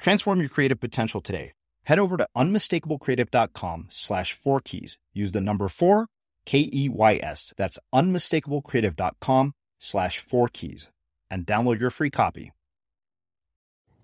Transform your creative potential today. Head over to unmistakablecreative.com slash four keys. Use the number four, K E Y S. That's unmistakablecreative.com slash four keys and download your free copy.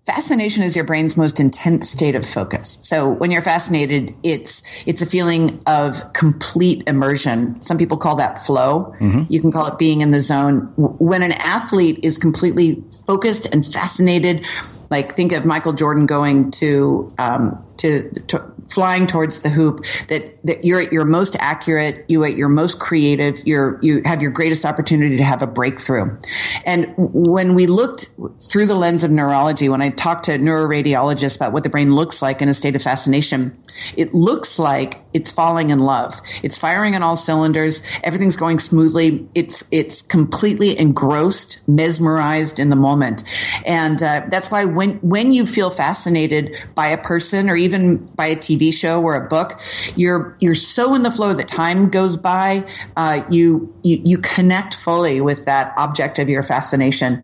Fascination is your brain's most intense state of focus. So when you're fascinated, it's it's a feeling of complete immersion. Some people call that flow. Mm-hmm. You can call it being in the zone. When an athlete is completely focused and fascinated, like think of Michael Jordan going to um, to, to, flying towards the hoop. That that you're at your most accurate, you at your most creative. You're you have your greatest opportunity to have a breakthrough. And when we looked through the lens of neurology, when I talked to neuroradiologists about what the brain looks like in a state of fascination, it looks like it's falling in love. It's firing on all cylinders. Everything's going smoothly. It's it's completely engrossed, mesmerized in the moment, and uh, that's why when when you feel fascinated by a person or even by a TV show or a book, you're you're so in the flow that time goes by. Uh, you, you you connect fully with that object of your fascination.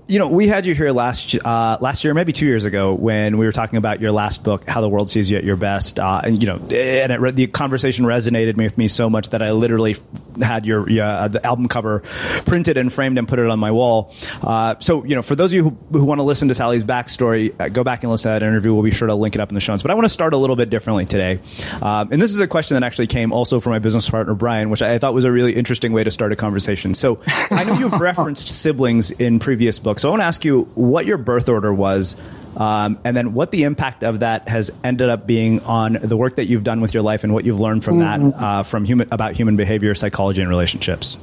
you know, we had you here last uh, last year, maybe two years ago, when we were talking about your last book, "How the World Sees You at Your Best," uh, and you know, and it, the conversation resonated with me so much that I literally had your uh, the album cover printed and framed and put it on my wall. Uh, so, you know, for those of you who, who want to listen to Sally's backstory, uh, go back and listen to that interview. We'll be sure to link it up in the show notes. But I want to start a little bit differently today, um, and this is a question that actually came also from my business partner Brian, which I, I thought was a really interesting way to start a conversation. So I know you've referenced siblings in previous books. So I want to ask you what your birth order was. Um, and then what the impact of that has ended up being on the work that you've done with your life and what you've learned from mm-hmm. that uh, from human about human behavior psychology and relationships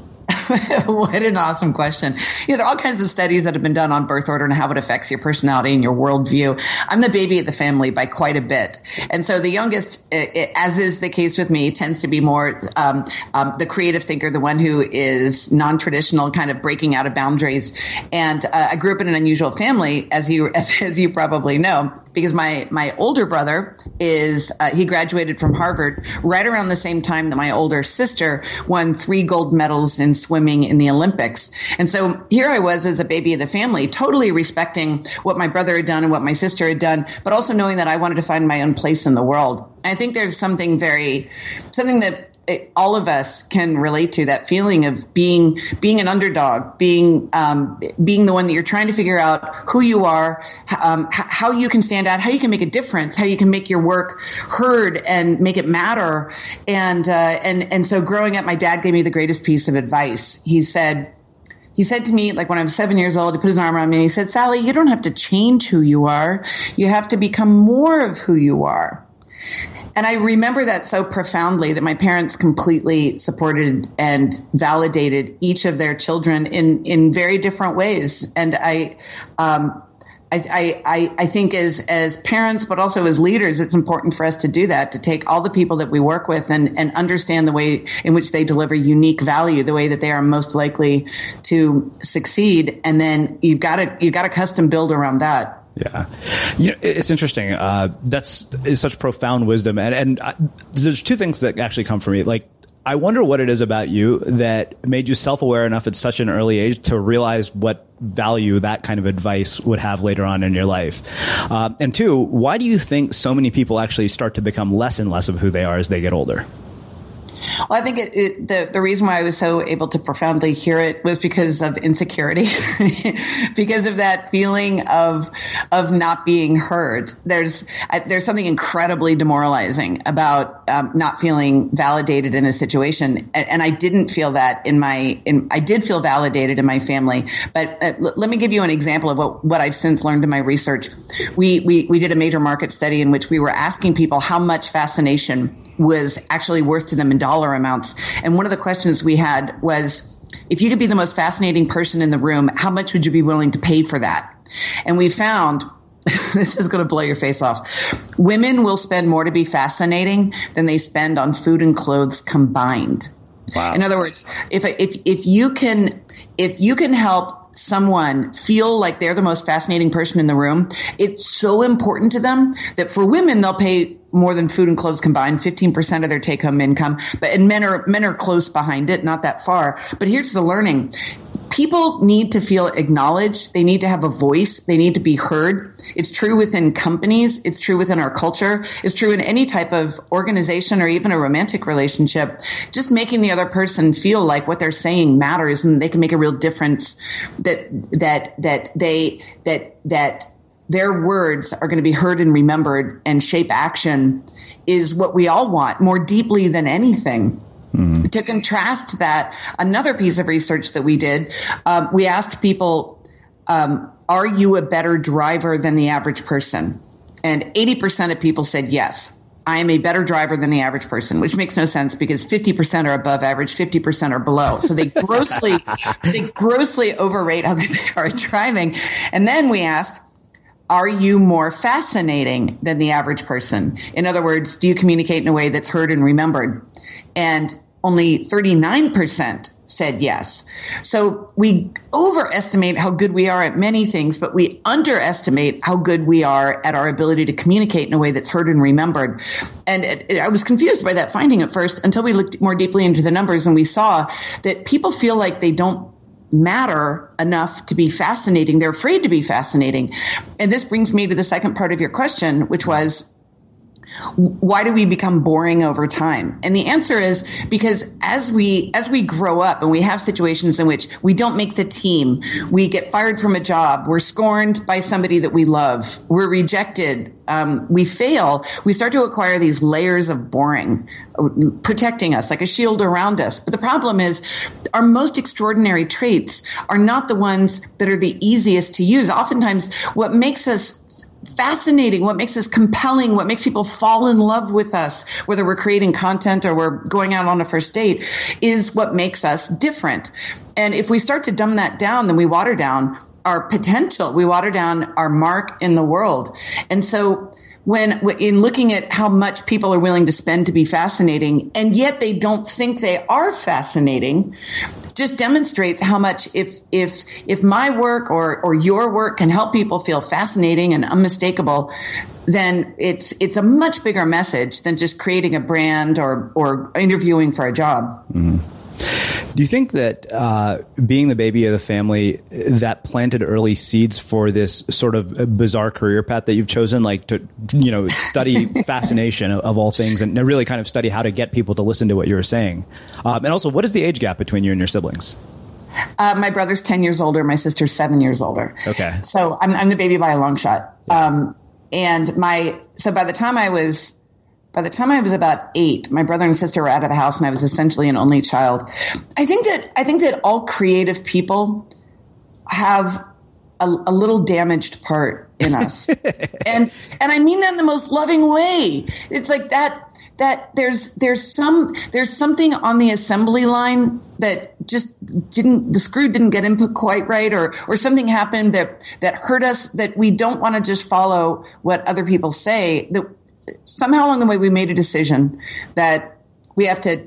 what an awesome question. You know, there are all kinds of studies that have been done on birth order and how it affects your personality and your worldview. I'm the baby of the family by quite a bit. And so the youngest, as is the case with me, tends to be more um, um, the creative thinker, the one who is non traditional, kind of breaking out of boundaries. And uh, I grew up in an unusual family, as you, as, as you probably know, because my, my older brother is, uh, he graduated from Harvard right around the same time that my older sister won three gold medals in swimming swimming in the Olympics. And so here I was as a baby of the family, totally respecting what my brother had done and what my sister had done, but also knowing that I wanted to find my own place in the world. I think there's something very, something that it, all of us can relate to that feeling of being being an underdog, being um, being the one that you're trying to figure out who you are, um, h- how you can stand out, how you can make a difference, how you can make your work heard and make it matter. And uh, and and so growing up, my dad gave me the greatest piece of advice. He said. He said to me, like when I was seven years old, he put his arm around me and he said, Sally, you don't have to change who you are. You have to become more of who you are. And I remember that so profoundly that my parents completely supported and validated each of their children in, in very different ways. And I, um, I, I, I think as, as parents, but also as leaders, it's important for us to do that, to take all the people that we work with and, and understand the way in which they deliver unique value, the way that they are most likely to succeed. And then you've got to, you've got to custom build around that. Yeah, you know, it's interesting. Uh, that's is such profound wisdom, and and I, there's two things that actually come for me. Like, I wonder what it is about you that made you self aware enough at such an early age to realize what value that kind of advice would have later on in your life. Uh, and two, why do you think so many people actually start to become less and less of who they are as they get older? Well, I think it, it, the the reason why I was so able to profoundly hear it was because of insecurity, because of that feeling of of not being heard. There's there's something incredibly demoralizing about um, not feeling validated in a situation, and, and, I didn't feel that in my in I did feel validated in my family. But uh, l- let me give you an example of what what I've since learned in my research. We we we did a major market study in which we were asking people how much fascination was actually worth to them in dollar amounts. And one of the questions we had was, if you could be the most fascinating person in the room, how much would you be willing to pay for that? And we found this is going to blow your face off. Women will spend more to be fascinating than they spend on food and clothes combined. Wow. In other words, if if if you can if you can help someone feel like they're the most fascinating person in the room, it's so important to them that for women they'll pay more than food and clothes combined, 15% of their take home income. But and men are men are close behind it, not that far. But here's the learning. People need to feel acknowledged. They need to have a voice. They need to be heard. It's true within companies. It's true within our culture. It's true in any type of organization or even a romantic relationship. Just making the other person feel like what they're saying matters and they can make a real difference that, that, that they, that, that their words are going to be heard and remembered and shape action is what we all want more deeply than anything. Mm-hmm. To contrast that, another piece of research that we did, um, we asked people, um, are you a better driver than the average person? And 80% of people said yes. I am a better driver than the average person, which makes no sense because 50% are above average, 50% are below. So they grossly, they grossly overrate how good they are at driving. And then we asked, are you more fascinating than the average person? In other words, do you communicate in a way that's heard and remembered? And only 39% said yes. So we overestimate how good we are at many things, but we underestimate how good we are at our ability to communicate in a way that's heard and remembered. And it, it, I was confused by that finding at first until we looked more deeply into the numbers and we saw that people feel like they don't matter enough to be fascinating. They're afraid to be fascinating. And this brings me to the second part of your question, which was why do we become boring over time? And the answer is because as we as we grow up and we have situations in which we don't make the team we get fired from a job we're scorned by somebody that we love we're rejected um, we fail we start to acquire these layers of boring protecting us like a shield around us. But the problem is our most extraordinary traits are not the ones that are the easiest to use. Oftentimes what makes us fascinating, what makes us compelling, what makes people fall in love with us, whether we're creating content or we're going out on a first date, is what makes us different. And if we start to dumb that down, then we water down our potential. We water down our mark in the world. And so when in looking at how much people are willing to spend to be fascinating and yet they don't think they are fascinating just demonstrates how much if if if my work or or your work can help people feel fascinating and unmistakable then it's it's a much bigger message than just creating a brand or or interviewing for a job mm-hmm. Do you think that uh, being the baby of the family that planted early seeds for this sort of bizarre career path that you've chosen, like to you know study fascination of, of, all things and really kind of study how to get people to listen to what you're saying, um, and also what is the age gap between you and your siblings? Uh, my brother's ten years older. My sister's seven years older. Okay. So I'm, I'm the baby by a long shot. Yeah. Um, and my so by the time I was by the time I was about eight, my brother and sister were out of the house, and I was essentially an only child. I think that I think that all creative people have a, a little damaged part in us, and and I mean that in the most loving way. It's like that that there's there's some there's something on the assembly line that just didn't the screw didn't get input quite right or or something happened that that hurt us that we don't want to just follow what other people say that somehow along the way we made a decision that we have to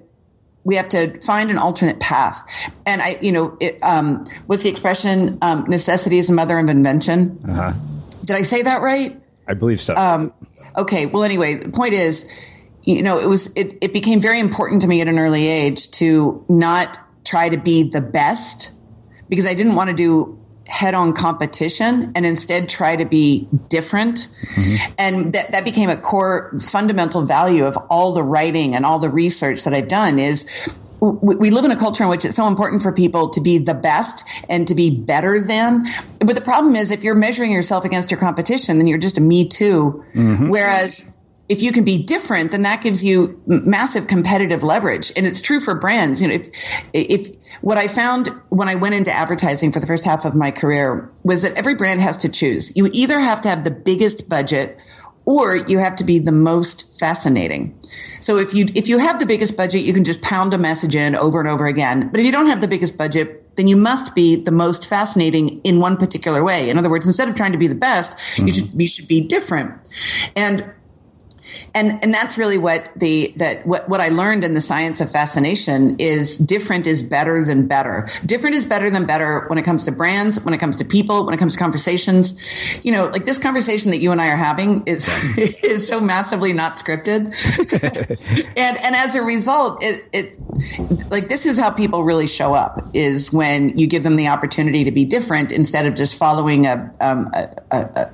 we have to find an alternate path. And I, you know, it, um, what's the expression? Um, necessity is the mother of invention. Uh-huh. Did I say that right? I believe so. Um, okay. Well, anyway, the point is, you know, it was it, it became very important to me at an early age to not try to be the best because I didn't want to do head on competition and instead try to be different. Mm-hmm. And that, that became a core fundamental value of all the writing and all the research that I've done is we live in a culture in which it's so important for people to be the best and to be better than. But the problem is, if you're measuring yourself against your competition, then you're just a me too. Mm-hmm. Whereas if you can be different, then that gives you massive competitive leverage. And it's true for brands. You know, if, if what I found when I went into advertising for the first half of my career was that every brand has to choose. You either have to have the biggest budget or you have to be the most fascinating. So if you if you have the biggest budget, you can just pound a message in over and over again. But if you don't have the biggest budget, then you must be the most fascinating in one particular way. In other words, instead of trying to be the best, mm-hmm. you should you should be different. And and and that's really what the that what, what I learned in the science of fascination is different is better than better. Different is better than better when it comes to brands, when it comes to people, when it comes to conversations. You know, like this conversation that you and I are having is is so massively not scripted, and and as a result, it it like this is how people really show up is when you give them the opportunity to be different instead of just following a um, a, a a,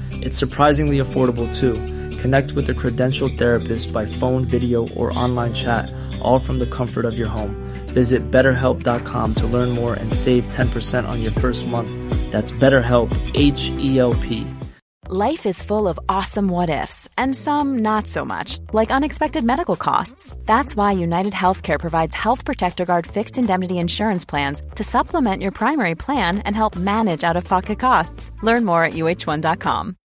It's surprisingly affordable too. Connect with a credentialed therapist by phone, video, or online chat, all from the comfort of your home. Visit betterhelp.com to learn more and save 10% on your first month. That's BetterHelp, H E L P. Life is full of awesome what ifs, and some not so much, like unexpected medical costs. That's why United Healthcare provides Health Protector Guard fixed indemnity insurance plans to supplement your primary plan and help manage out of pocket costs. Learn more at uh1.com.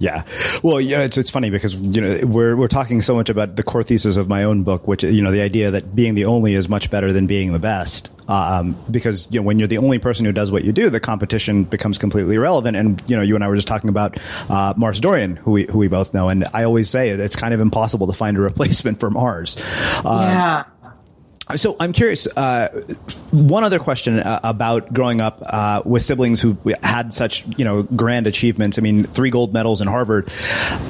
Yeah. Well, yeah, it's, it's funny because, you know, we're, we're talking so much about the core thesis of my own book, which, you know, the idea that being the only is much better than being the best. Um, because, you know, when you're the only person who does what you do, the competition becomes completely irrelevant. And, you know, you and I were just talking about, uh, Mars Dorian, who we, who we both know. And I always say it's kind of impossible to find a replacement for Mars. Uh, yeah. So I'm curious. Uh, one other question uh, about growing up uh, with siblings who had such you know grand achievements. I mean, three gold medals in Harvard.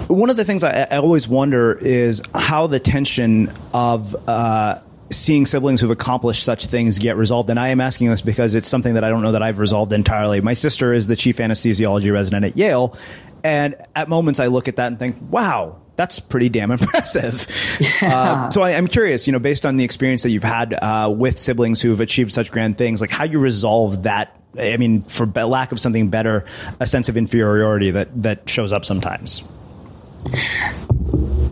One of the things I, I always wonder is how the tension of uh, seeing siblings who've accomplished such things get resolved. And I am asking this because it's something that I don't know that I've resolved entirely. My sister is the chief anesthesiology resident at Yale, and at moments I look at that and think, "Wow." That's pretty damn impressive. Yeah. Uh, so I, am curious, you know, based on the experience that you've had uh, with siblings who've achieved such grand things, like how you resolve that. I mean, for lack of something better, a sense of inferiority that that shows up sometimes.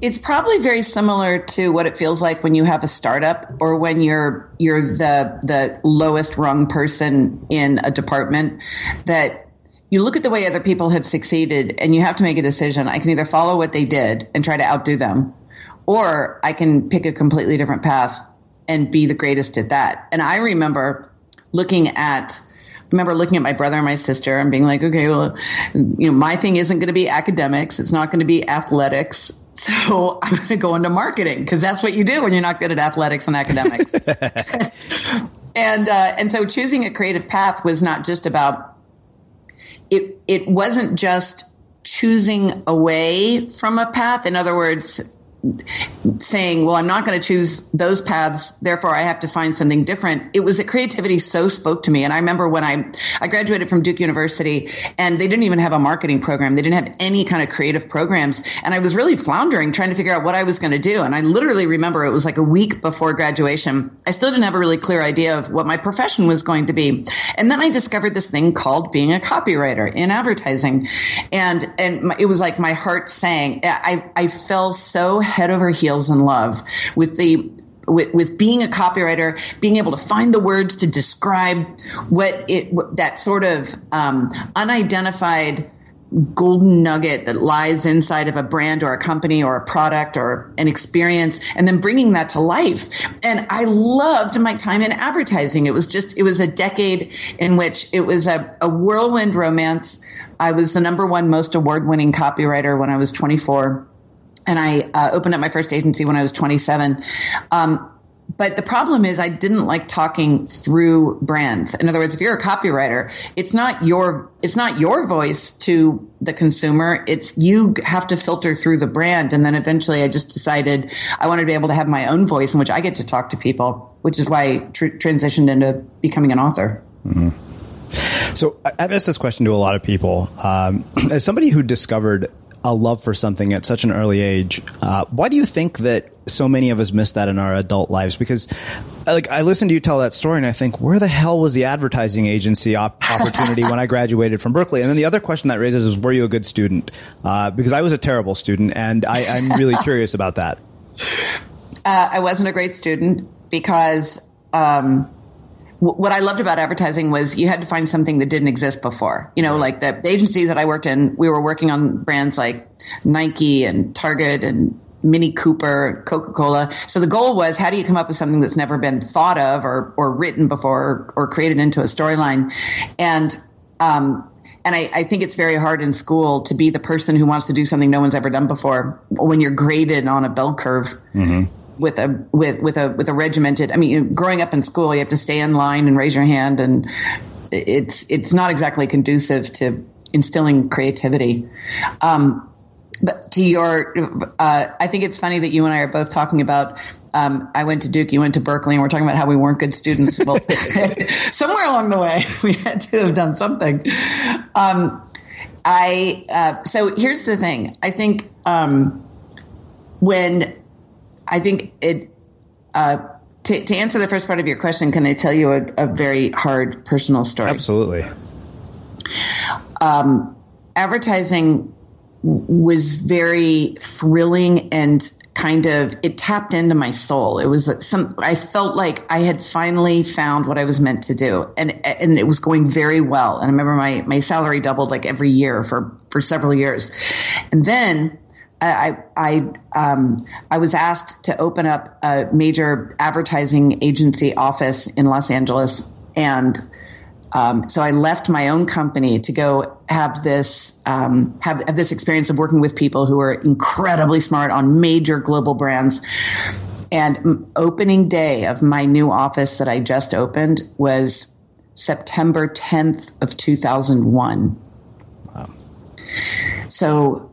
It's probably very similar to what it feels like when you have a startup or when you're you're the the lowest rung person in a department that you look at the way other people have succeeded and you have to make a decision. I can either follow what they did and try to outdo them, or I can pick a completely different path and be the greatest at that. And I remember looking at I remember looking at my brother and my sister and being like, okay, well, you know, my thing isn't going to be academics. It's not going to be athletics. So I'm going to go into marketing because that's what you do when you're not good at athletics and academics. and, uh, and so choosing a creative path was not just about it wasn't just choosing away from a path. In other words, saying, well, I'm not going to choose those paths, therefore I have to find something different. It was that creativity so spoke to me. And I remember when I, I graduated from Duke University and they didn't even have a marketing program. They didn't have any kind of creative programs. And I was really floundering trying to figure out what I was going to do. And I literally remember it was like a week before graduation. I still didn't have a really clear idea of what my profession was going to be. And then I discovered this thing called being a copywriter in advertising. And, and it was like my heart sang. I, I fell so head over heels in love with the with, with being a copywriter, being able to find the words to describe what it what, that sort of um, unidentified golden nugget that lies inside of a brand or a company or a product or an experience and then bringing that to life. And i loved my time in advertising. It was just it was a decade in which it was a, a whirlwind romance. I was the number one most award winning copywriter when i was 24 and I uh, opened up my first agency when I was 27. Um, but the problem is I didn't like talking through brands. In other words, if you're a copywriter, it's not your it's not your voice to the consumer. It's you have to filter through the brand. And then eventually I just decided I wanted to be able to have my own voice in which I get to talk to people, which is why I tr- transitioned into becoming an author. Mm-hmm. So I've asked this question to a lot of people. Um, as somebody who discovered a love for something at such an early age. Uh, why do you think that so many of us miss that in our adult lives? Because, like, I listen to you tell that story, and I think, where the hell was the advertising agency op- opportunity when I graduated from Berkeley? And then the other question that raises is, were you a good student? Uh, because I was a terrible student, and I, am really curious about that. Uh, I wasn't a great student because. Um, what I loved about advertising was you had to find something that didn't exist before. You know, like the, the agencies that I worked in, we were working on brands like Nike and Target and Mini Cooper, Coca Cola. So the goal was how do you come up with something that's never been thought of or, or written before or, or created into a storyline? And, um, and I, I, think it's very hard in school to be the person who wants to do something no one's ever done before when you're graded on a bell curve. Mm-hmm with a with with a with a regimented. I mean, growing up in school, you have to stay in line and raise your hand, and it's it's not exactly conducive to instilling creativity. Um, but to your, uh, I think it's funny that you and I are both talking about. Um, I went to Duke, you went to Berkeley, and we're talking about how we weren't good students. Well, somewhere along the way, we had to have done something. Um, I uh, so here's the thing. I think um, when I think it. Uh, to, to, answer the first part of your question, can I tell you a, a very hard personal story? Absolutely. Um, advertising was very thrilling and kind of it tapped into my soul. It was some I felt like I had finally found what I was meant to do, and and it was going very well. And I remember my my salary doubled like every year for for several years, and then. I I um, I was asked to open up a major advertising agency office in Los Angeles, and um, so I left my own company to go have this um, have, have this experience of working with people who are incredibly smart on major global brands. And opening day of my new office that I just opened was September 10th of 2001. Wow. So,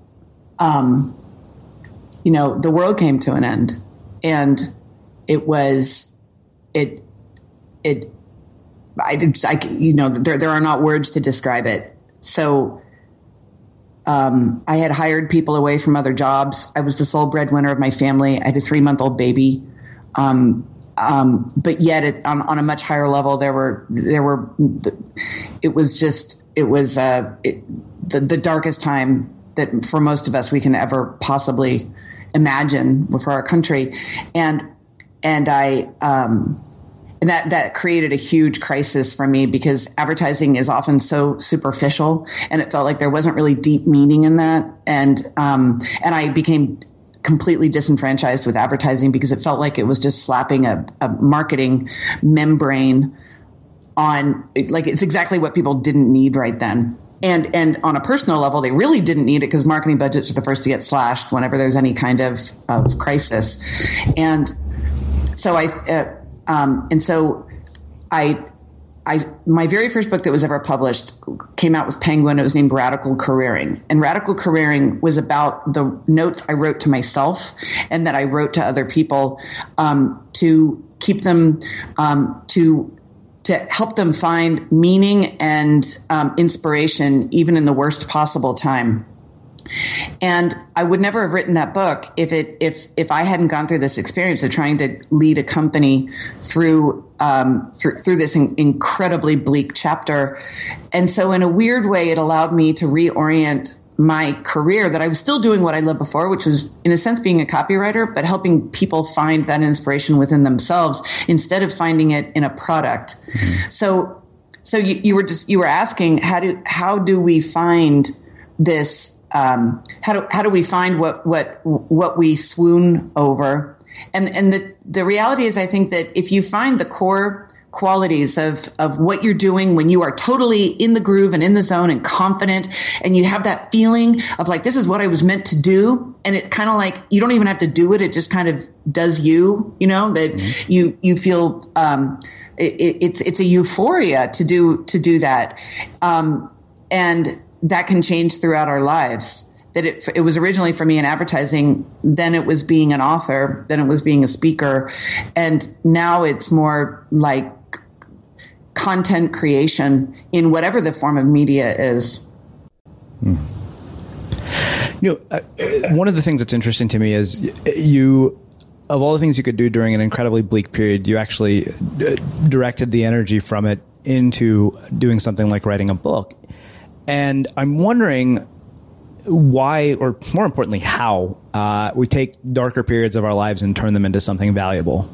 um, you know, the world came to an end, and it was it it I, did I, you know, there, there are not words to describe it. So, um, I had hired people away from other jobs. I was the sole breadwinner of my family. I had a three month old baby. Um, um, but yet it, on, on, a much higher level, there were, there were, it was just, it was, uh, it, the, the darkest time that for most of us we can ever possibly imagine for our country. And, and I, um, and that that created a huge crisis for me because advertising is often so superficial, and it felt like there wasn't really deep meaning in that, and um, and I became completely disenfranchised with advertising because it felt like it was just slapping a, a marketing membrane on like it's exactly what people didn't need right then and and on a personal level, they really didn't need it because marketing budgets are the first to get slashed whenever there's any kind of of crisis, and so I uh, um, and so I, I, my very first book that was ever published came out with Penguin. It was named Radical Careering. And Radical Careering was about the notes I wrote to myself and that I wrote to other people um, to keep them, um, to, to help them find meaning and um, inspiration even in the worst possible time. And I would never have written that book if it if if I hadn't gone through this experience of trying to lead a company through um, through, through this in, incredibly bleak chapter. And so, in a weird way, it allowed me to reorient my career that I was still doing what I loved before, which was in a sense being a copywriter, but helping people find that inspiration within themselves instead of finding it in a product. Mm-hmm. So, so you, you were just you were asking how do how do we find this um, how do how do we find what what what we swoon over? And and the the reality is, I think that if you find the core qualities of of what you're doing when you are totally in the groove and in the zone and confident and you have that feeling of like this is what I was meant to do and it kind of like you don't even have to do it it just kind of does you you know that mm-hmm. you you feel um, it, it's it's a euphoria to do to do that um, and that can change throughout our lives. That it, it was originally for me in advertising, then it was being an author, then it was being a speaker, and now it's more like content creation in whatever the form of media is. Hmm. You know, uh, one of the things that's interesting to me is you of all the things you could do during an incredibly bleak period, you actually uh, directed the energy from it into doing something like writing a book. And I'm wondering why, or more importantly, how uh, we take darker periods of our lives and turn them into something valuable.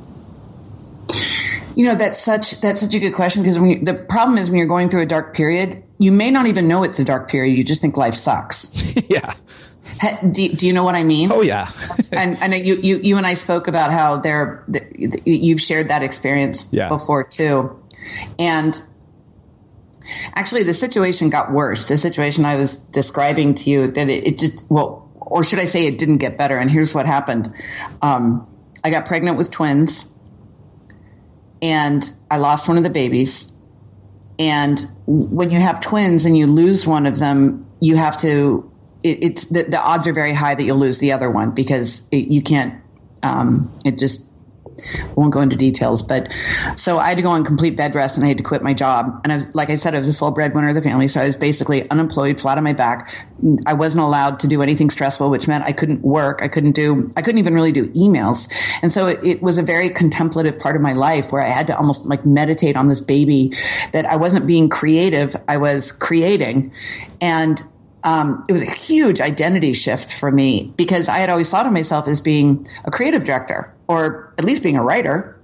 You know, that's such that's such a good question because you, the problem is when you're going through a dark period, you may not even know it's a dark period. You just think life sucks. yeah. Do, do, you know what I mean? Oh yeah. and and you, you you and I spoke about how there you've shared that experience yeah. before too, and Actually, the situation got worse. The situation I was describing to you that it, it just well, or should I say, it didn't get better. And here's what happened: um, I got pregnant with twins, and I lost one of the babies. And when you have twins and you lose one of them, you have to. It, it's the, the odds are very high that you'll lose the other one because it, you can't. Um, it just won't go into details, but so I had to go on complete bed rest and I had to quit my job. And I was, like I said, I was the sole breadwinner of the family. So I was basically unemployed, flat on my back. I wasn't allowed to do anything stressful, which meant I couldn't work. I couldn't do, I couldn't even really do emails. And so it, it was a very contemplative part of my life where I had to almost like meditate on this baby that I wasn't being creative. I was creating. And um, it was a huge identity shift for me because I had always thought of myself as being a creative director or at least being a writer.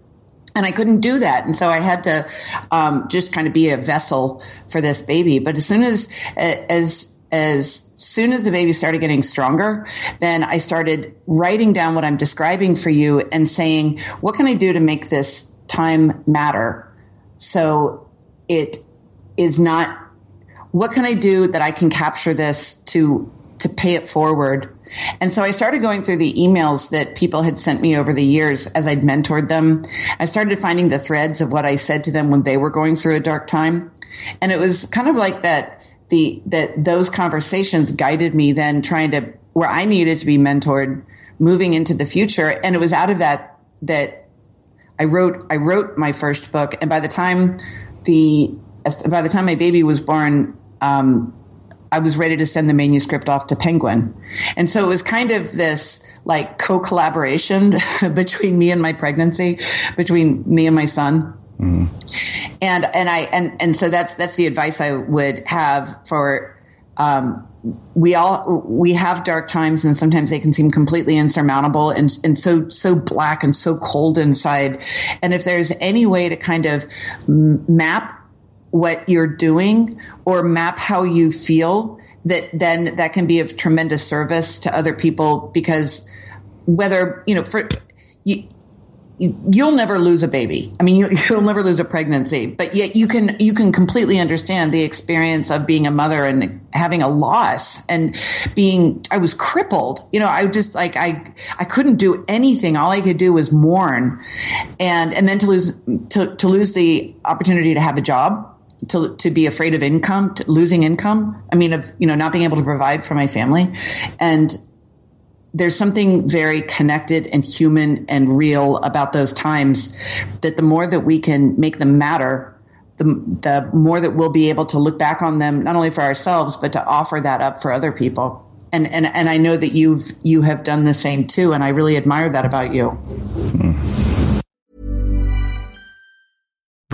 And I couldn't do that. And so I had to um, just kind of be a vessel for this baby. But as soon as, as, as soon as the baby started getting stronger, then I started writing down what I'm describing for you and saying, what can I do to make this time matter? So it is not what can I do that I can capture this to to pay it forward? And so I started going through the emails that people had sent me over the years as I'd mentored them. I started finding the threads of what I said to them when they were going through a dark time. And it was kind of like that the that those conversations guided me then trying to where I needed to be mentored moving into the future. And it was out of that that I wrote I wrote my first book and by the time the by the time my baby was born, um, I was ready to send the manuscript off to Penguin. And so it was kind of this like co collaboration between me and my pregnancy, between me and my son. Mm. And and I and and so that's that's the advice I would have for um, we all we have dark times and sometimes they can seem completely insurmountable and and so so black and so cold inside and if there's any way to kind of map what you're doing or map how you feel that then that can be of tremendous service to other people because whether you know for you you'll never lose a baby. I mean, you'll never lose a pregnancy, but yet you can you can completely understand the experience of being a mother and having a loss and being. I was crippled. You know, I just like I I couldn't do anything. All I could do was mourn, and and then to lose to to lose the opportunity to have a job to to be afraid of income, losing income. I mean, of you know not being able to provide for my family, and there's something very connected and human and real about those times. That the more that we can make them matter, the the more that we'll be able to look back on them not only for ourselves but to offer that up for other people. And and and I know that you've you have done the same too, and I really admire that about you. Hmm.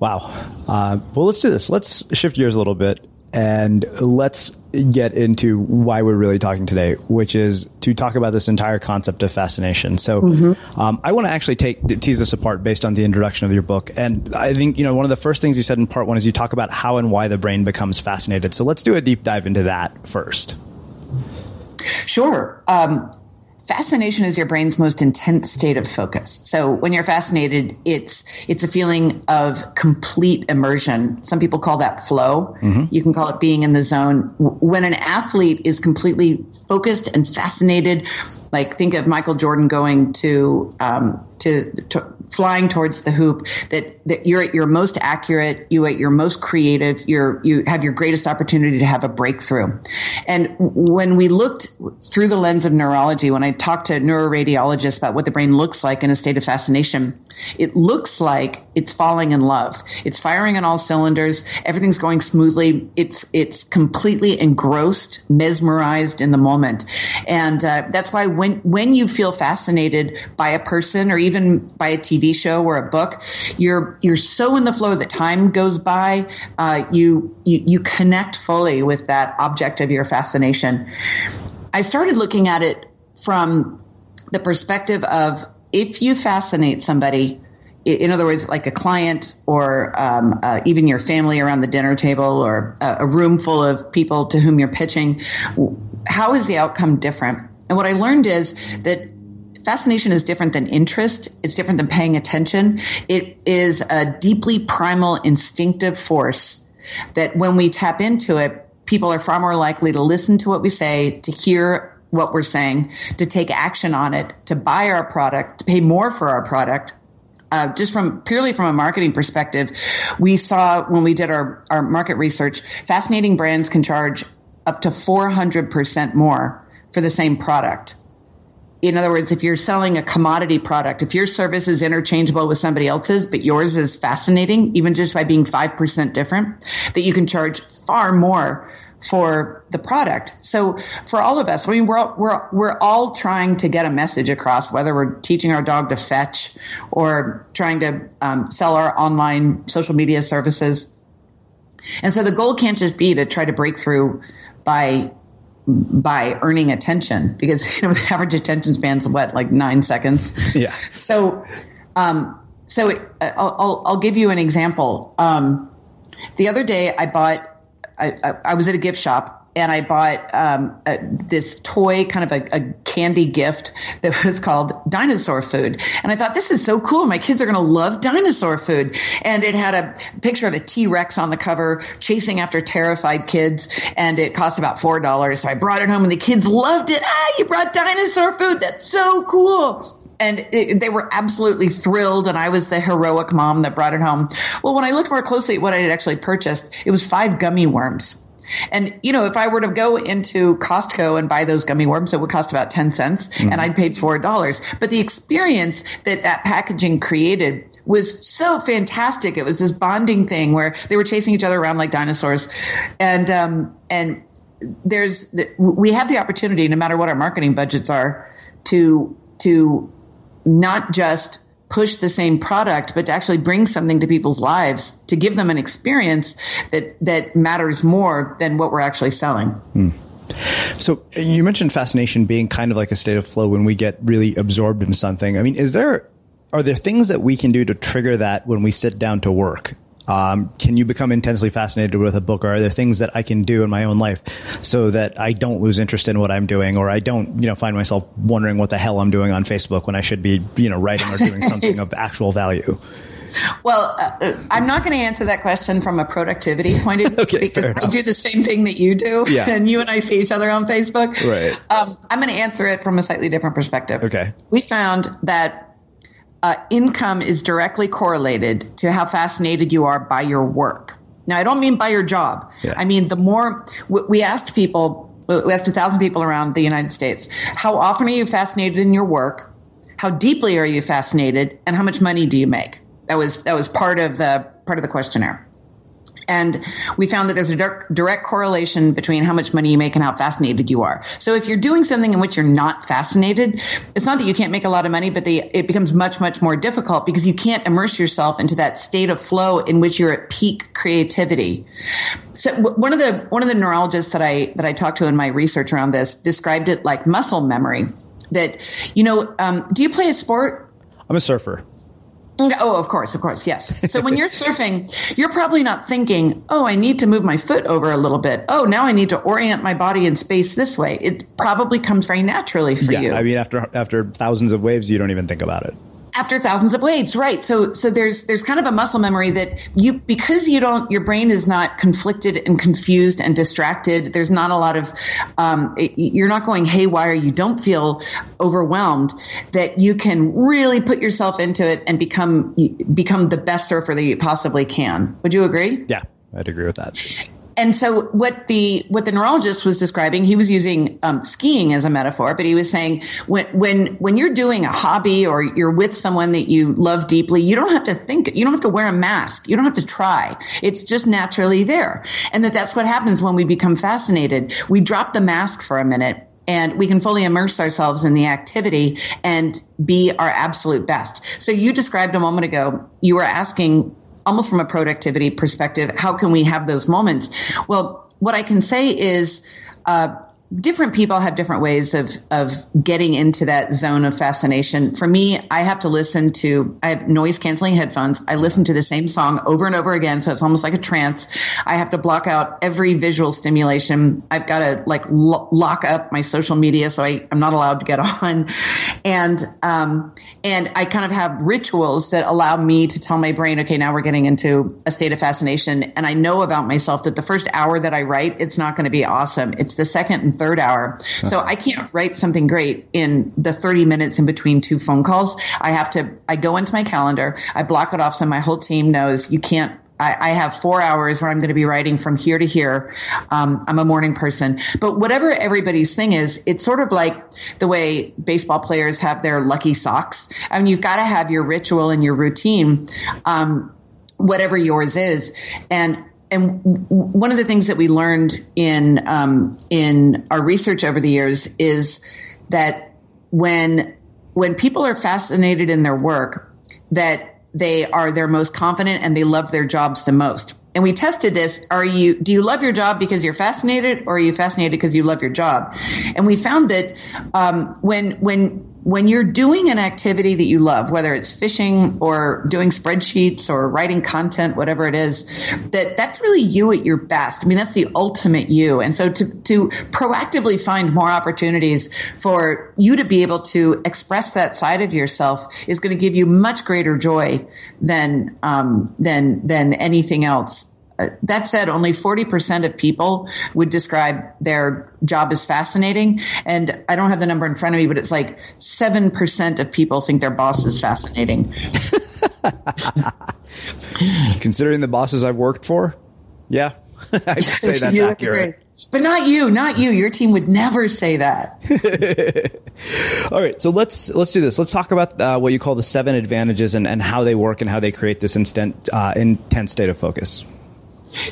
Wow. Uh, well, let's do this. Let's shift gears a little bit and let's get into why we're really talking today, which is to talk about this entire concept of fascination. So, mm-hmm. um, I want to actually take tease this apart based on the introduction of your book, and I think you know one of the first things you said in part one is you talk about how and why the brain becomes fascinated. So, let's do a deep dive into that first. Sure. Um, fascination is your brain's most intense state of focus. So when you're fascinated, it's it's a feeling of complete immersion. Some people call that flow. Mm-hmm. You can call it being in the zone. When an athlete is completely focused and fascinated, like think of Michael Jordan going to um, to, to flying towards the hoop that, that you're at your most accurate, you at your most creative, you're, you have your greatest opportunity to have a breakthrough. And when we looked through the lens of neurology, when I talked to neuroradiologists about what the brain looks like in a state of fascination, it looks like it's falling in love. It's firing on all cylinders. Everything's going smoothly. It's, it's completely engrossed, mesmerized in the moment. And uh, that's why when, when when you feel fascinated by a person or even by a TV show or a book, you're you're so in the flow that time goes by. Uh, you, you you connect fully with that object of your fascination. I started looking at it from the perspective of if you fascinate somebody, in other words, like a client or um, uh, even your family around the dinner table or a, a, room full of people to whom you're pitching, how is the outcome different? And what I learned is that fascination is different than interest. It's different than paying attention. It is a deeply primal, instinctive force that when we tap into it, people are far more likely to listen to what we say, to hear what we're saying, to take action on it, to buy our product, to pay more for our product. Uh, just from purely from a marketing perspective, we saw when we did our, our market research, fascinating brands can charge up to 400% more for the same product in other words, if you're selling a commodity product, if your service is interchangeable with somebody else's, but yours is fascinating, even just by being 5% different, that you can charge far more for the product. So for all of us, I mean, we're, we're, we're all trying to get a message across, whether we're teaching our dog to fetch or trying to um, sell our online social media services. And so the goal can't just be to try to break through by by earning attention because you know the average attention span's what like nine seconds. Yeah. So, um, so it, I'll, I'll, I'll give you an example. Um, the other day I bought I, I, I was at a gift shop and I bought um, a, this toy, kind of a, a, candy gift that was called dinosaur food. And I thought, this is so cool. My kids are going to love dinosaur food. And it had a picture of a T Rex on the cover chasing after terrified kids. And it cost about $4. So I brought it home and the kids loved it. Ah, you brought dinosaur food. That's so cool and it, they were absolutely thrilled and i was the heroic mom that brought it home well when i looked more closely at what i had actually purchased it was five gummy worms and, you know, if I were to go into Costco and buy those gummy worms, it would cost about 10 cents mm-hmm. and I'd paid $4. But the experience that that packaging created was so fantastic. It was this bonding thing where they were chasing each other around like dinosaurs. And, um, and there's, we have the opportunity, no matter what our marketing budgets are, to, to not just push the same product, but to actually bring something to people's lives to give them an experience that that matters more than what we're actually selling. Hmm. So you mentioned fascination being kind of like a state of flow when we get really absorbed in something. I mean, is there are there things that we can do to trigger that when we sit down to work? Um, can you become intensely fascinated with a book, or are there things that I can do in my own life so that I don't lose interest in what I'm doing, or I don't, you know, find myself wondering what the hell I'm doing on Facebook when I should be, you know, writing or doing something of actual value? Well, uh, uh I'm not going to answer that question from a productivity point of view okay, because I do the same thing that you do, yeah. and you and I see each other on Facebook. Right. Um, I'm going to answer it from a slightly different perspective. Okay. We found that uh, income is directly correlated to how fascinated you are by your work. Now, I don't mean by your job. Yeah. I mean, the more we asked people, we asked a thousand people around the United States, how often are you fascinated in your work? How deeply are you fascinated? And how much money do you make? That was that was part of the part of the questionnaire. And we found that there's a direct correlation between how much money you make and how fascinated you are. So if you're doing something in which you're not fascinated, it's not that you can't make a lot of money, but the, it becomes much, much more difficult because you can't immerse yourself into that state of flow in which you're at peak creativity. So one of the, one of the neurologists that I, that I talked to in my research around this described it like muscle memory that, you know, um, do you play a sport? I'm a surfer. Oh, of course, of course, yes. So when you're surfing, you're probably not thinking, "Oh, I need to move my foot over a little bit. Oh, now I need to orient my body in space this way." It probably comes very naturally for yeah, you. I mean, after after thousands of waves, you don't even think about it after thousands of waves right. So so there's there's kind of a muscle memory that you because you don't your brain is not conflicted and confused and distracted there's not a lot of um, you're not going haywire you don't feel overwhelmed that you can really put yourself into it and become become the best surfer that you possibly can. Would you agree? Yeah I'd agree with that and so what the what the neurologist was describing, he was using um, skiing as a metaphor, but he was saying when when when you're doing a hobby or you're with someone that you love deeply, you don't have to think, you don't have to wear a mask, you don't have to try. It's just naturally there, and that that's what happens when we become fascinated. We drop the mask for a minute and we can fully immerse ourselves in the activity and be our absolute best. So you described a moment ago, you were asking almost from a productivity perspective, how can we have those moments? Well, what I can say is, uh, different people have different ways of of getting into that zone of fascination. For me, I have to listen to I have noise canceling headphones. I listen to the same song over and over again, so it's almost like a trance. I have to block out every visual stimulation. I've got to like lo- lock up my social media, so I, am not allowed to get on. And um, and I kind of have rituals that allow me to tell my brain, okay, now we're getting into a state of fascination. And I know about myself that the first hour that I write, it's not going to be awesome. It's the second and third hour. So I can't write something great in the 30 minutes in between two phone calls. I have to, I go into my calendar, I block it off so my whole team knows you can't I, have four hours where I'm going to be writing from here to here. Um, I'm a morning person, but whatever everybody's thing is, it's sort of like the way baseball players have their lucky socks. I mean, you've got to have your ritual and your routine, um, whatever yours is. And and one of the things that we learned in um, in our research over the years is that when when people are fascinated in their work, that they are their most confident and they love their jobs the most. And we tested this. Are you, do you love your job because you're fascinated or are you fascinated because you love your job? And we found that, um, when, when, when you're doing an activity that you love, whether it's fishing or doing spreadsheets or writing content, whatever it is, that that's really you at your best. I mean, that's the ultimate you. And so to, to proactively find more opportunities for you to be able to express that side of yourself is going to give you much greater joy than, um, than, than anything else that said, only 40% of people would describe their job as fascinating. And I don't have the number in front of me, but it's like 7% of people think their boss is fascinating. Considering the bosses I've worked for, yeah, I'd say that's accurate. But not you, not you. Your team would never say that. All right, so let's let's do this. Let's talk about uh, what you call the seven advantages and, and how they work and how they create this instant uh, intense state of focus.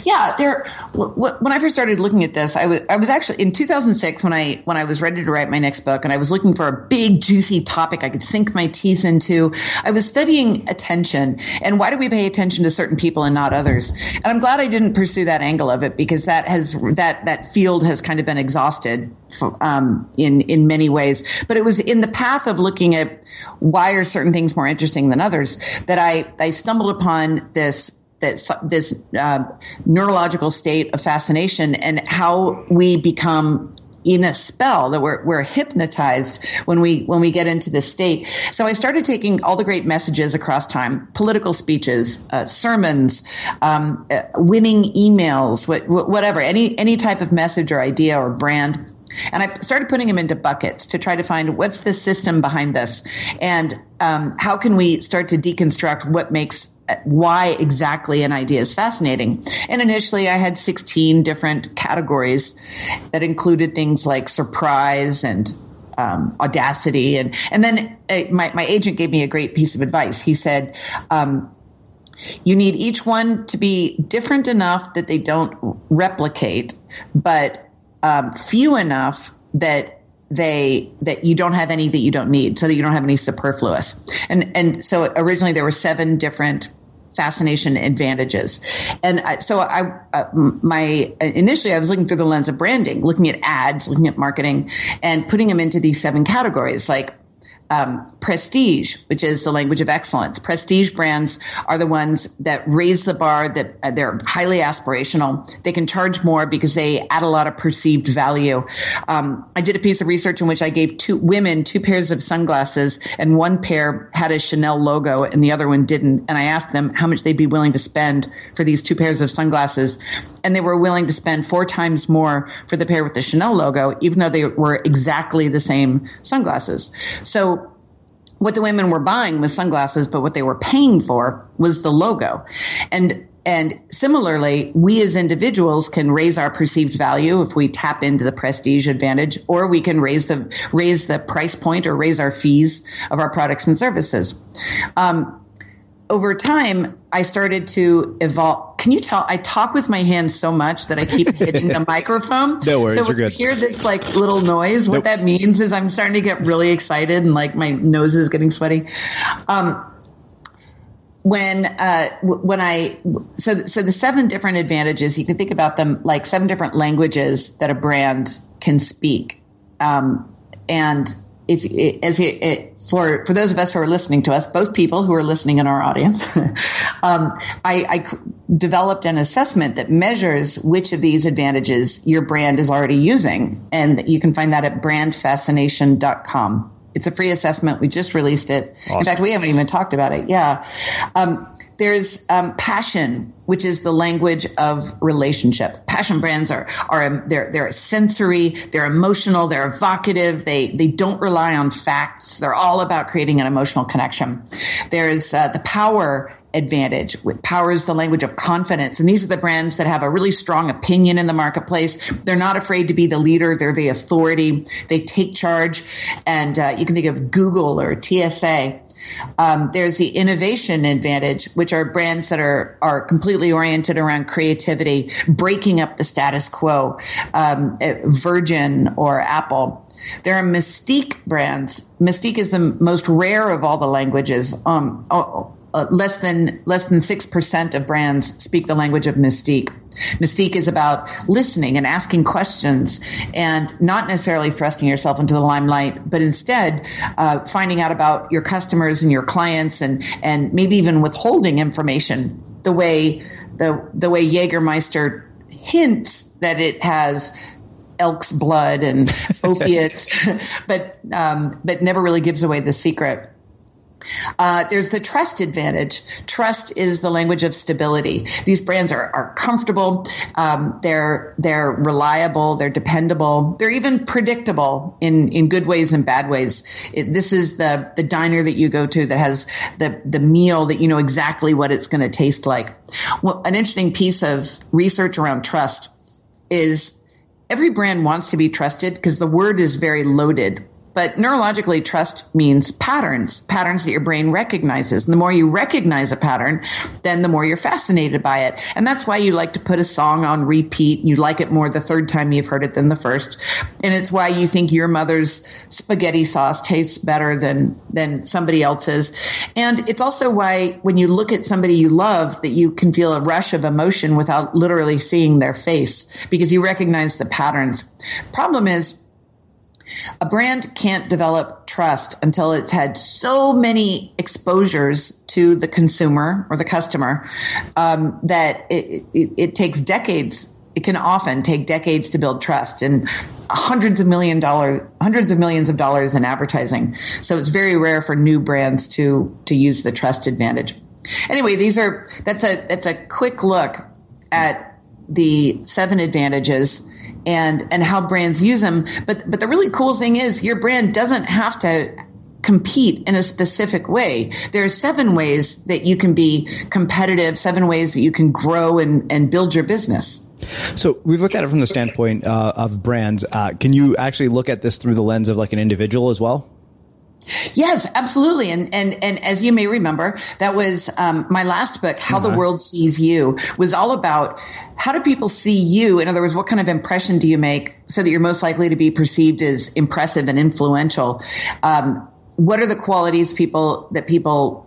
Yeah, there. When I first started looking at this, I was I was actually in 2006 when I when I was ready to write my next book, and I was looking for a big juicy topic I could sink my teeth into. I was studying attention and why do we pay attention to certain people and not others. And I'm glad I didn't pursue that angle of it because that has that that field has kind of been exhausted um, in in many ways. But it was in the path of looking at why are certain things more interesting than others that I I stumbled upon this this, this uh, neurological state of fascination and how we become in a spell that we're, we're hypnotized when we when we get into this state. So I started taking all the great messages across time, political speeches, uh, sermons, um, uh, winning emails, what, whatever, any any type of message or idea or brand. And I started putting them into buckets to try to find what's the system behind this, and um, how can we start to deconstruct what makes why exactly an idea is fascinating. And initially, I had 16 different categories that included things like surprise and um, audacity, and and then uh, my my agent gave me a great piece of advice. He said. Um, you need each one to be different enough that they don't replicate, but um, few enough that they that you don't have any that you don't need, so that you don't have any superfluous. And and so originally there were seven different fascination advantages. And I, so I, uh, my initially I was looking through the lens of branding, looking at ads, looking at marketing, and putting them into these seven categories like um, prestige, which is the language of excellence. Prestige brands are the ones that raise the bar, that uh, they're highly aspirational. They can charge more because they add a lot of perceived value. Um, I did a piece of research in which I gave two women two pairs of sunglasses, and one pair had a Chanel logo and the other one didn't. And I asked them how much they'd be willing to spend for these two pairs of sunglasses. And they were willing to spend four times more for the pair with the Chanel logo, even though they were exactly the same sunglasses. So what the women were buying was sunglasses, but what they were paying for was the logo. And and similarly, we as individuals can raise our perceived value if we tap into the prestige advantage, or we can raise the raise the price point or raise our fees of our products and services. Um, over time, I started to evolve. Can you tell? I talk with my hands so much that I keep hitting the microphone. No worries, so you're good. hear this like little noise. What Nope. that means is I'm starting to get really excited and like my nose is getting sweaty. Um, when uh, when I so so the seven different advantages you can think about them like seven different languages that a brand can speak, um, and if as it, it, for for those of us who are listening to us, both people who are listening in our audience, um, I, I developed an assessment that measures which of these advantages your brand is already using, and you can find that at brandfascination.com. It's a free assessment. We just released it. In fact, we haven't even talked about it. Yeah. Um, there's um, passion, which is the language of relationship. Passion brands are are um, they're they're sensory, they're emotional, they're evocative. They they don't rely on facts. They're all about creating an emotional connection. There's uh, the power advantage. Power is the language of confidence, and these are the brands that have a really strong opinion in the marketplace. They're not afraid to be the leader. They're the authority. They take charge, and uh, you can think of Google or TSA. Um, there's the innovation advantage, which are brands that are are completely oriented around creativity, breaking up the status quo. Um, Virgin or Apple. There are Mystique brands. Mystique is the most rare of all the languages. Um, oh, uh, less than less than six percent of brands speak the language of mystique. Mystique is about listening and asking questions, and not necessarily thrusting yourself into the limelight, but instead uh, finding out about your customers and your clients, and and maybe even withholding information. The way the the way Jägermeister hints that it has elk's blood and opiates, but um, but never really gives away the secret. Uh, there's the trust advantage. Trust is the language of stability. These brands are, are comfortable. Um, they're they're reliable. They're dependable. They're even predictable in, in good ways and bad ways. It, this is the the diner that you go to that has the the meal that you know exactly what it's going to taste like. Well, an interesting piece of research around trust is every brand wants to be trusted because the word is very loaded. But neurologically, trust means patterns, patterns that your brain recognizes. And the more you recognize a pattern, then the more you're fascinated by it. And that's why you like to put a song on repeat. You like it more the third time you've heard it than the first. And it's why you think your mother's spaghetti sauce tastes better than, than somebody else's. And it's also why when you look at somebody you love, that you can feel a rush of emotion without literally seeing their face because you recognize the patterns. Problem is, a brand can't develop trust until it's had so many exposures to the consumer or the customer um, that it, it, it takes decades. It can often take decades to build trust and hundreds of million dollar, hundreds of millions of dollars in advertising. So it's very rare for new brands to to use the trust advantage. Anyway, these are that's a that's a quick look at the seven advantages and and how brands use them. But but the really cool thing is your brand doesn't have to compete in a specific way. There are seven ways that you can be competitive, seven ways that you can grow and, and build your business. So we've looked at it from the standpoint uh, of brands. Uh, can you actually look at this through the lens of like an individual as well? Yes, absolutely. And and and as you may remember, that was um, my last book, How uh-huh. the World Sees You, was all about how do people see you? In other words, what kind of impression do you make so that you're most likely to be perceived as impressive and influential? Um, what are the qualities people that people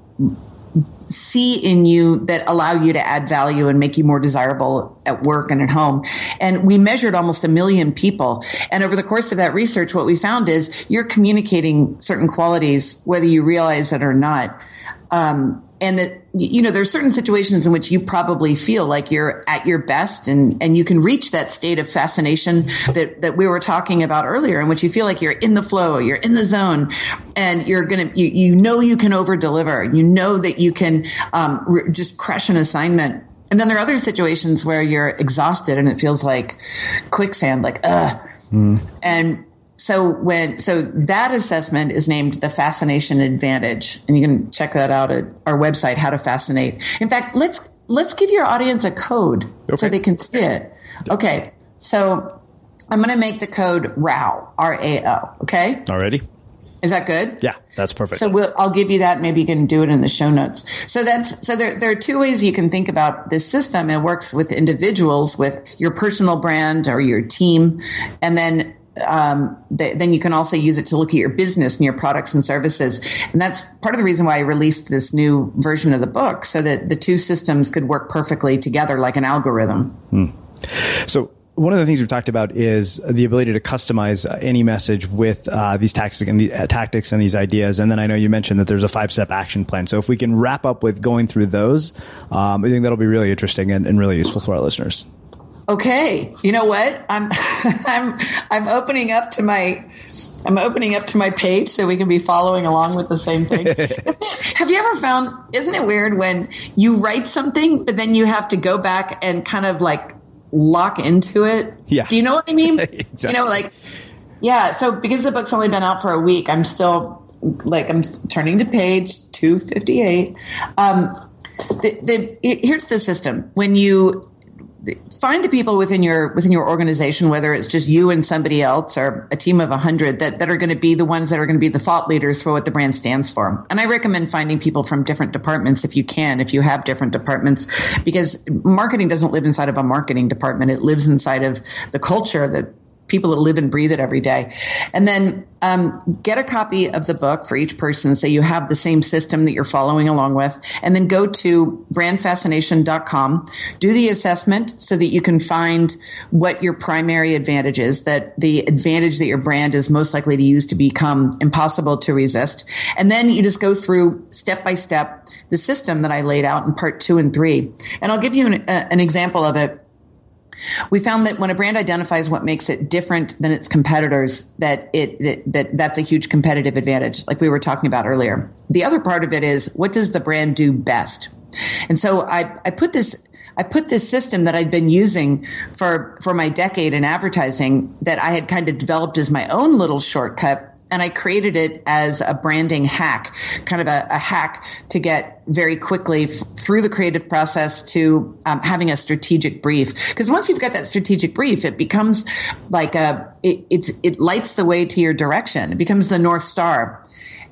see in you that allow you to add value and make you more desirable at work and at home. And we measured almost a million people. And over the course of that research, what we found is you're communicating certain qualities, whether you realize it or not. Um, and that you know there's certain situations in which you probably feel like you're at your best and and you can reach that state of fascination that that we were talking about earlier in which you feel like you're in the flow you're in the zone and you're gonna you, you know you can over deliver you know that you can um, re- just crush an assignment. And then there are other situations where you're exhausted and it feels like quicksand like ugh. Mm. and so when so that assessment is named the fascination advantage and you can check that out at our website how to fascinate in fact let's let's give your audience a code okay. so they can see it okay so i'm going to make the code rao r-a-o okay already is that good? Yeah, that's perfect. So we'll, I'll give you that. Maybe you can do it in the show notes. So that's so there. There are two ways you can think about this system. It works with individuals, with your personal brand or your team, and then um, th- then you can also use it to look at your business and your products and services. And that's part of the reason why I released this new version of the book so that the two systems could work perfectly together like an algorithm. Hmm. So, one of the things we've talked about is the ability to customize any message with uh, these tactics and the uh, tactics and these ideas. And then I know you mentioned that there's a five step action plan. So if we can wrap up with going through those, um, I think that'll be really interesting and, and really useful for our listeners okay, you know what? I'm I'm I'm opening up to my I'm opening up to my page so we can be following along with the same thing. have you ever found isn't it weird when you write something but then you have to go back and kind of like lock into it? Yeah. Do you know what I mean? exactly. You know, like yeah, so because the book's only been out for a week, I'm still like I'm turning to page 258. Um the, the, here's the system. When you find the people within your within your organization, whether it's just you and somebody else or a team of hundred that, that are going to be the ones that are going to be the thought leaders for what the brand stands for. And I recommend finding people from different departments if you can, if you have different departments, because marketing doesn't live inside of a marketing department. It lives inside of the culture that people that live and breathe it every day. And then um, get a copy of the book for each person so you have the same system that you're following along with. And then go to brandfascination.com, do the assessment so that you can find what your primary advantage is, that the advantage that your brand is most likely to use to become impossible to resist. And then you just go through step by step the system that I laid out in part two and three. And I'll give you an, uh, an example of it we found that when a brand identifies what makes it different than its competitors, that it that, that that's a huge competitive advantage, like we were talking about earlier. The other part of it is what does the brand do best? And so I, I put this I put this system that I'd been using for for my decade in advertising that I had kind of developed as my own little shortcut and I created it as a branding hack, kind of a, a hack to get very quickly f- through the creative process to um, having a strategic brief. Because once you've got that strategic brief, it becomes like a it, it's it lights the way to your direction. It becomes the north star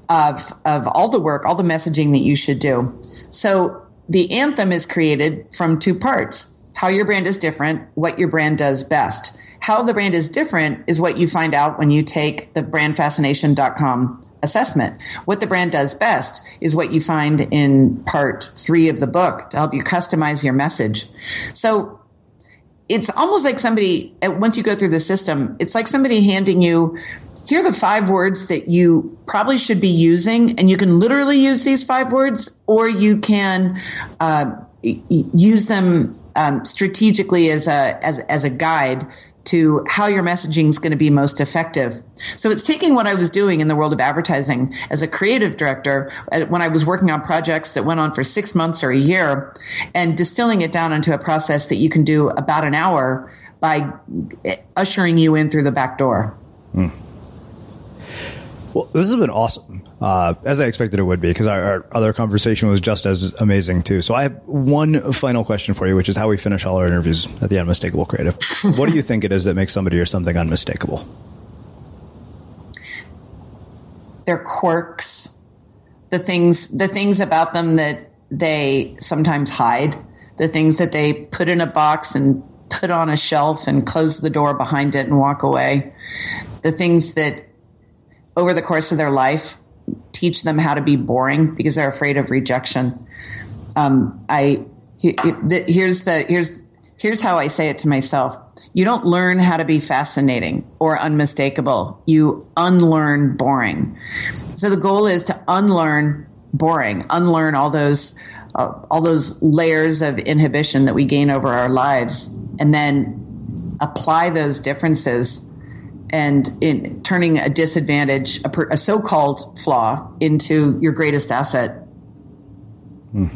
of of all the work, all the messaging that you should do. So the anthem is created from two parts: how your brand is different, what your brand does best. How the brand is different is what you find out when you take the brandfascination.com assessment. What the brand does best is what you find in part three of the book to help you customize your message. So it's almost like somebody, once you go through the system, it's like somebody handing you here are the five words that you probably should be using, and you can literally use these five words, or you can uh, use them um, strategically as a as as a guide to how your messaging is going to be most effective. So it's taking what I was doing in the world of advertising as a creative director uh, when I was working on projects that went on for six months or a year and distilling it down into a process that you can do about an hour by ushering you in through the back door. Hmm. Well, this has been awesome, uh, as I expected it would be, because our, our, other conversation was just as amazing too. So I have one final question for you, which is how we finish all our interviews at the Unmistakable Creative. what do you think it is that makes somebody or something unmistakable? Their quirks, the things, the things about them that they sometimes hide, the things that they put in a box and put on a shelf and close the door behind it and walk away, the things that over the course of their life teach them how to be boring because they're afraid of rejection. Um, I here's the here's here's how I say it to myself. You don't learn how to be fascinating or unmistakable. You unlearn boring. So the goal is to unlearn boring, unlearn all those uh, all those layers of inhibition that we gain over our lives, and then apply those differences and in turning a disadvantage, a, per, a so-called flaw, into your greatest asset. Hmm.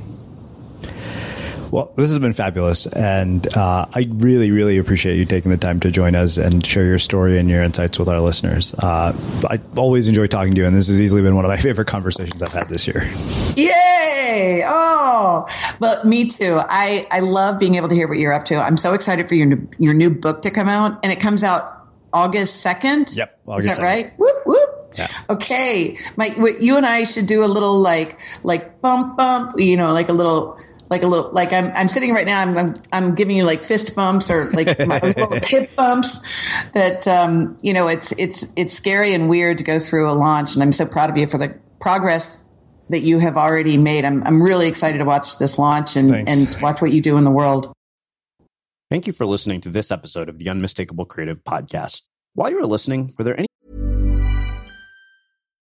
Well, this has been fabulous, and uh, I really, really appreciate you taking the time to join us and share your story and your insights with our listeners. Uh, I always enjoy talking to you, and this has easily been one of my favorite conversations I've had this year. Yay! Oh, but me too. I I love being able to hear what you're up to. I'm so excited for your new, your new book to come out, and it comes out August 2nd? Yep. August Is that 2nd. right? Whoop, whoop. Yeah. Okay. Mike, you and I should do a little like, like bump, bump, you know, like a little, like a little, like I'm, I'm sitting right now. I'm, I'm, I'm giving you like fist bumps or like hip bumps that, um, you know, it's, it's, it's scary and weird to go through a launch. And I'm so proud of you for the progress that you have already made. I'm, I'm really excited to watch this launch and, and watch what you do in the world. Thank you for listening to this episode of the Unmistakable Creative Podcast. While you were listening, were there any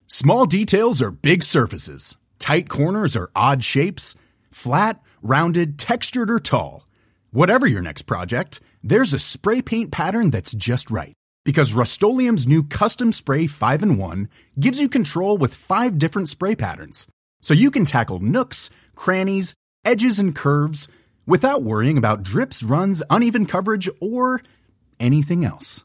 small details or big surfaces, tight corners or odd shapes, flat, rounded, textured, or tall? Whatever your next project, there's a spray paint pattern that's just right. Because Rust-Oleum Custom Spray 5 and 1 gives you control with five different spray patterns. So you can tackle nooks, crannies, edges, and curves without worrying about drips, runs, uneven coverage, or anything else.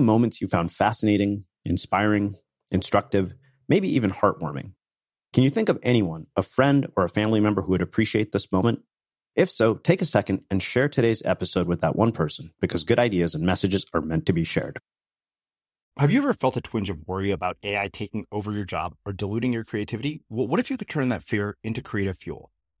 moments you found fascinating, inspiring, instructive, maybe even heartwarming? Can you think of anyone, a friend or a family member who would appreciate this moment? If so, take a second and share today's episode with that one person because good ideas and messages are meant to be shared. Have you ever felt a twinge of worry about AI taking over your job or diluting your creativity? Well, what if you could turn that fear into creative fuel?